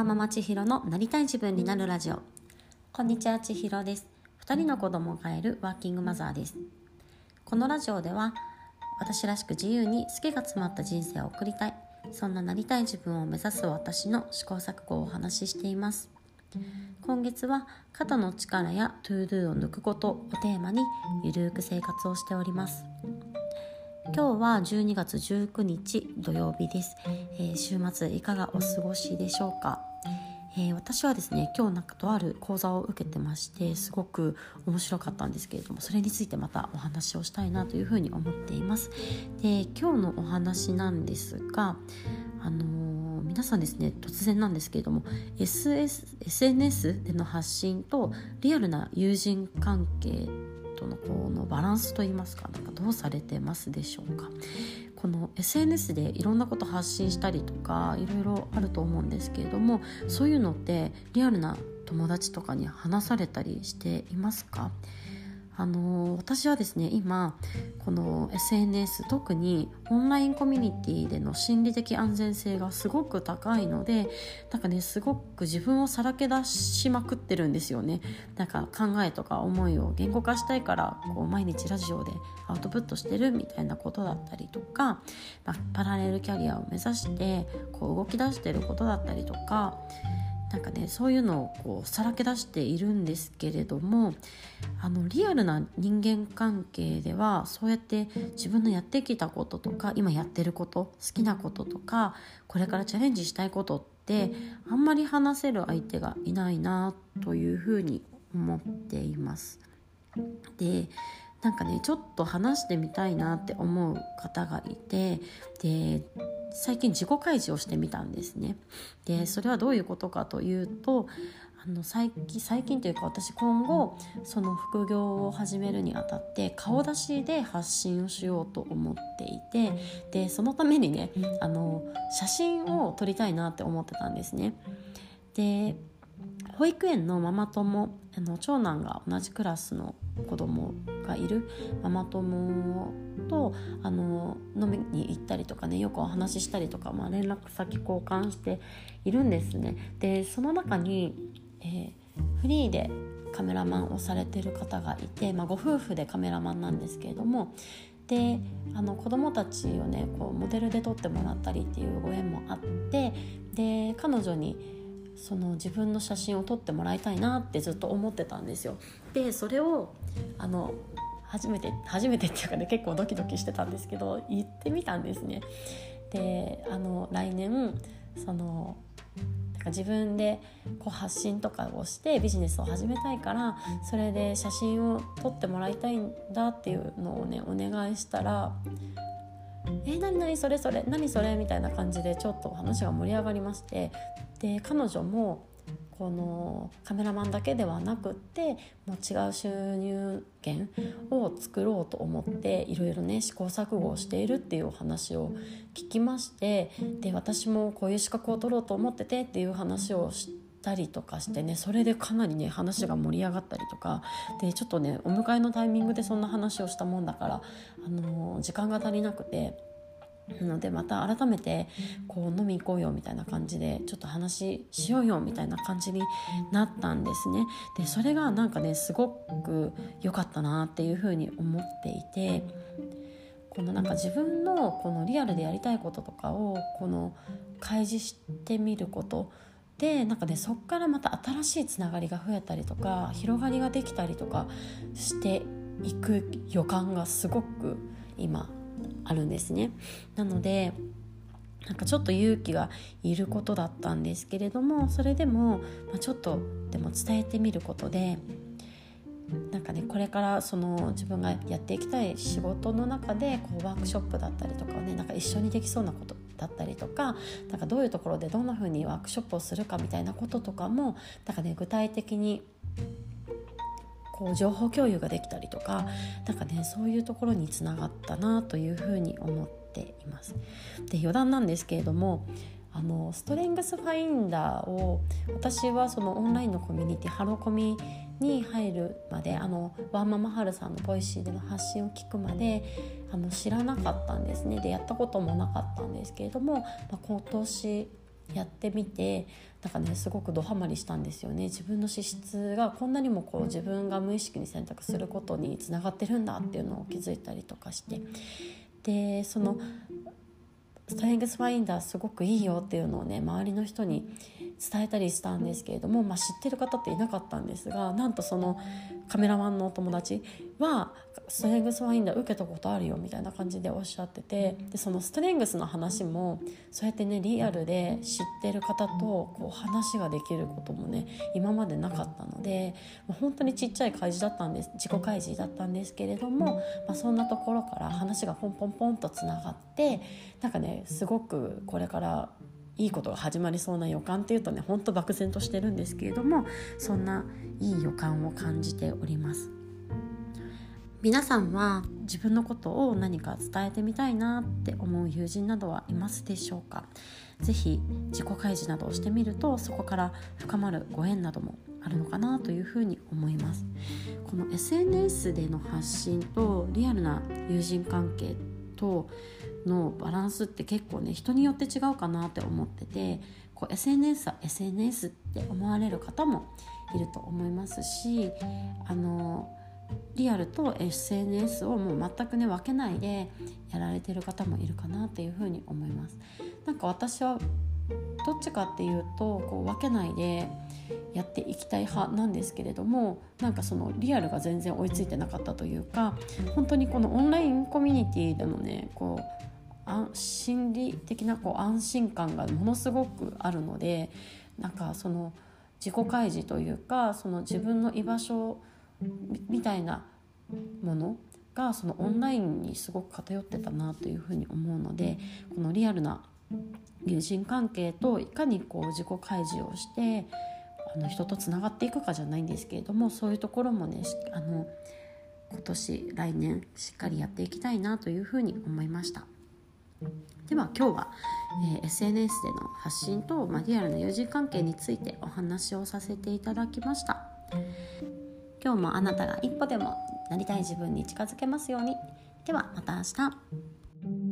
ワーママ千尋のなりたい自分になるラジオ。こんにちは千尋です。2人の子供がいるワーキングマザーです。このラジオでは私らしく自由に好きが詰まった人生を送りたい。そんななりたい自分を目指す私の試行錯誤をお話ししています。今月は肩の力や ToDo を抜くことをテーマにゆるく生活をしております。今日は12月19日土曜日です、えー、週末いかがお過ごしでしょうか、えー、私はですね今日なんかとある講座を受けてましてすごく面白かったんですけれどもそれについてまたお話をしたいなというふうに思っています。で今日のお話なんですがあのー、皆さんですね突然なんですけれども SS SNS での発信とリアルな友人関係とのこのバランスといいますかなんかどうされてますでしょうか。この SNS でいろんなこと発信したりとかいろいろあると思うんですけれどもそういうのってリアルな友達とかに話されたりしていますか？あの私はですね今この SNS 特にオンラインコミュニティでの心理的安全性がすごく高いのでなんかねすごく自分をさらけ出しまくってるんですよね。なんか考えとか思いを言語化したいからこう毎日ラジオでアウトプットしてるみたいなことだったりとか、まあ、パラレルキャリアを目指してこう動き出してることだったりとかなんかねそういうのをこうさらけ出しているんですけれどもあのリアルな人間関係ではそうやって自分のやってきたこととか今やってること好きなこととかこれからチャレンジしたいことってあんまり話せる相手がいないなというふうに思っています。でなんかねちょっと話してみたいなって思う方がいてで最近自己開示をしてみたんですね。でそれはどういうことかというとあの最近最近というか私今後その副業を始めるにあたって顔出しで発信をしようと思っていてでそのためにねあの写真を撮りたいなって思ってたんですね。で保育園のママ友あの長男が同じクラスの子供がいるママ友とあの飲みに行ったりとかねよくお話ししたりとか、まあ、連絡先交換しているんですね。でその中に、えー、フリーでカメラマンをされてる方がいて、まあ、ご夫婦でカメラマンなんですけれどもであの子供たちをねこうモデルで撮ってもらったりっていうご縁もあってで彼女にその自分の写真を撮ってもらいたいなってずっと思ってたんですよ。でそれをあの初めて初めてっていうかね結構ドキドキしてたんですけど言ってみたんですね。であの来年そのなんか自分でこう発信とかをしてビジネスを始めたいからそれで写真を撮ってもらいたいんだっていうのをねお願いしたら「え何何それそれ何それ?」みたいな感じでちょっと話が盛り上がりましてで彼女もこのカメラマンだけではなくってもう違う収入源を作ろうと思っていろいろね試行錯誤をしているっていうお話を聞きましてで私もこういう資格を取ろうと思っててっていう話をしてたりとかしてねそれでかなりね話が盛り上がったりとかでちょっとねお迎えのタイミングでそんな話をしたもんだから、あの時間が足りなくて。なのでまた改めてこう飲み行こうよみたいな感じでちょっと話しようよみたいな感じになったんですね。でそれがなんかねすごく良かったなっていうふうに思っていてこのなんか自分のこのリアルでやりたいこととかをこの開示してみることでなんかねそっからまた新しいつながりが増えたりとか広がりができたりとかしていく予感がすごく今あるんですね。なのでなんかちょっと勇気がいることだったんですけれどもそれでも、まあ、ちょっとでも伝えてみることでなんかねこれからその自分がやっていきたい仕事の中でこうワークショップだったりとかをねなんか一緒にできそうなことだったりとかなんかどういうところでどんな風にワークショップをするかみたいなこととかもなんかね具体的にこう情報共有ができたりとか何かねそういうところにつながったなというふうに思っています。で余談なんですけれどもあの StrengthsFinder を私はそのオンラインのコミュニティハロコミに入るまであのワーママはるさんの Voicy での発信を聞くまであの知らなかったんですね。でやったこともなかったんですけれども、まあ、今年やってみてなんかねすごくドハマりしたんですよね。自分の資質がこんなにもこう自分が無意識に選択することにつながってるんだっていうのを気づいたりとかして。でそのストレングスファインダーすごくいいよっていうのをね周りの人に伝えたりしたんですけれども、まあ、知ってる方っていなかったんですがなんとそのカメラマンのお友達はストレングスファインダー受けたことあるよみたいな感じでおっしゃっててでそのストレングスの話もそうやってねリアルで知ってる方とこう話ができることもね今までなかったので、まあ、本当にちっちゃい開示だったんです自己開示だったんですけれども、まあ、そんなところから話がポンポンポンとつながってなんかねすごくこれからいいことが始まりそうな予感っていうとねほんと漠然としてるんですけれどもそんないい予感を感じております。皆さんは自分のことを何か伝えてみたいなって思う友人などはいますでしょうか？是非自己開示などをしてみるとそこから深まるご縁などもあるのかなというふうに思います。この SNS での発信とリアルな友人関係とのバランスって結構ね人によって違うかなって思っててこう SNS は SNS って思われる方もいると思いますしあのリアルと SNS をもう全くね分けないでやられてる方もいるかなっていうふうに思います。なんか私はどっちかっていうとこう分けないでやっていきたい派なんですけれどもなんかそのリアルが全然追いついてなかったというか本当にこのオンラインコミュニティでのねこう心理的なこう安心感がものすごくあるのでなんかその自己開示というかその自分の居場所みたいなものがそのオンラインにすごく偏ってたなというふうに思うのでこのリアルな友人関係といかにこう自己開示をしてあの人とつながっていくかじゃないんですけれどもそういうところもねあの今年来年しっかりやっていきたいなというふうに思いました。では今日は、えー、SNS での発信と、まあ、リアルな友人関係についてお話をさせていただきました。今日もあなたが一歩でもなりたい自分に近づけますように。ではまた明日。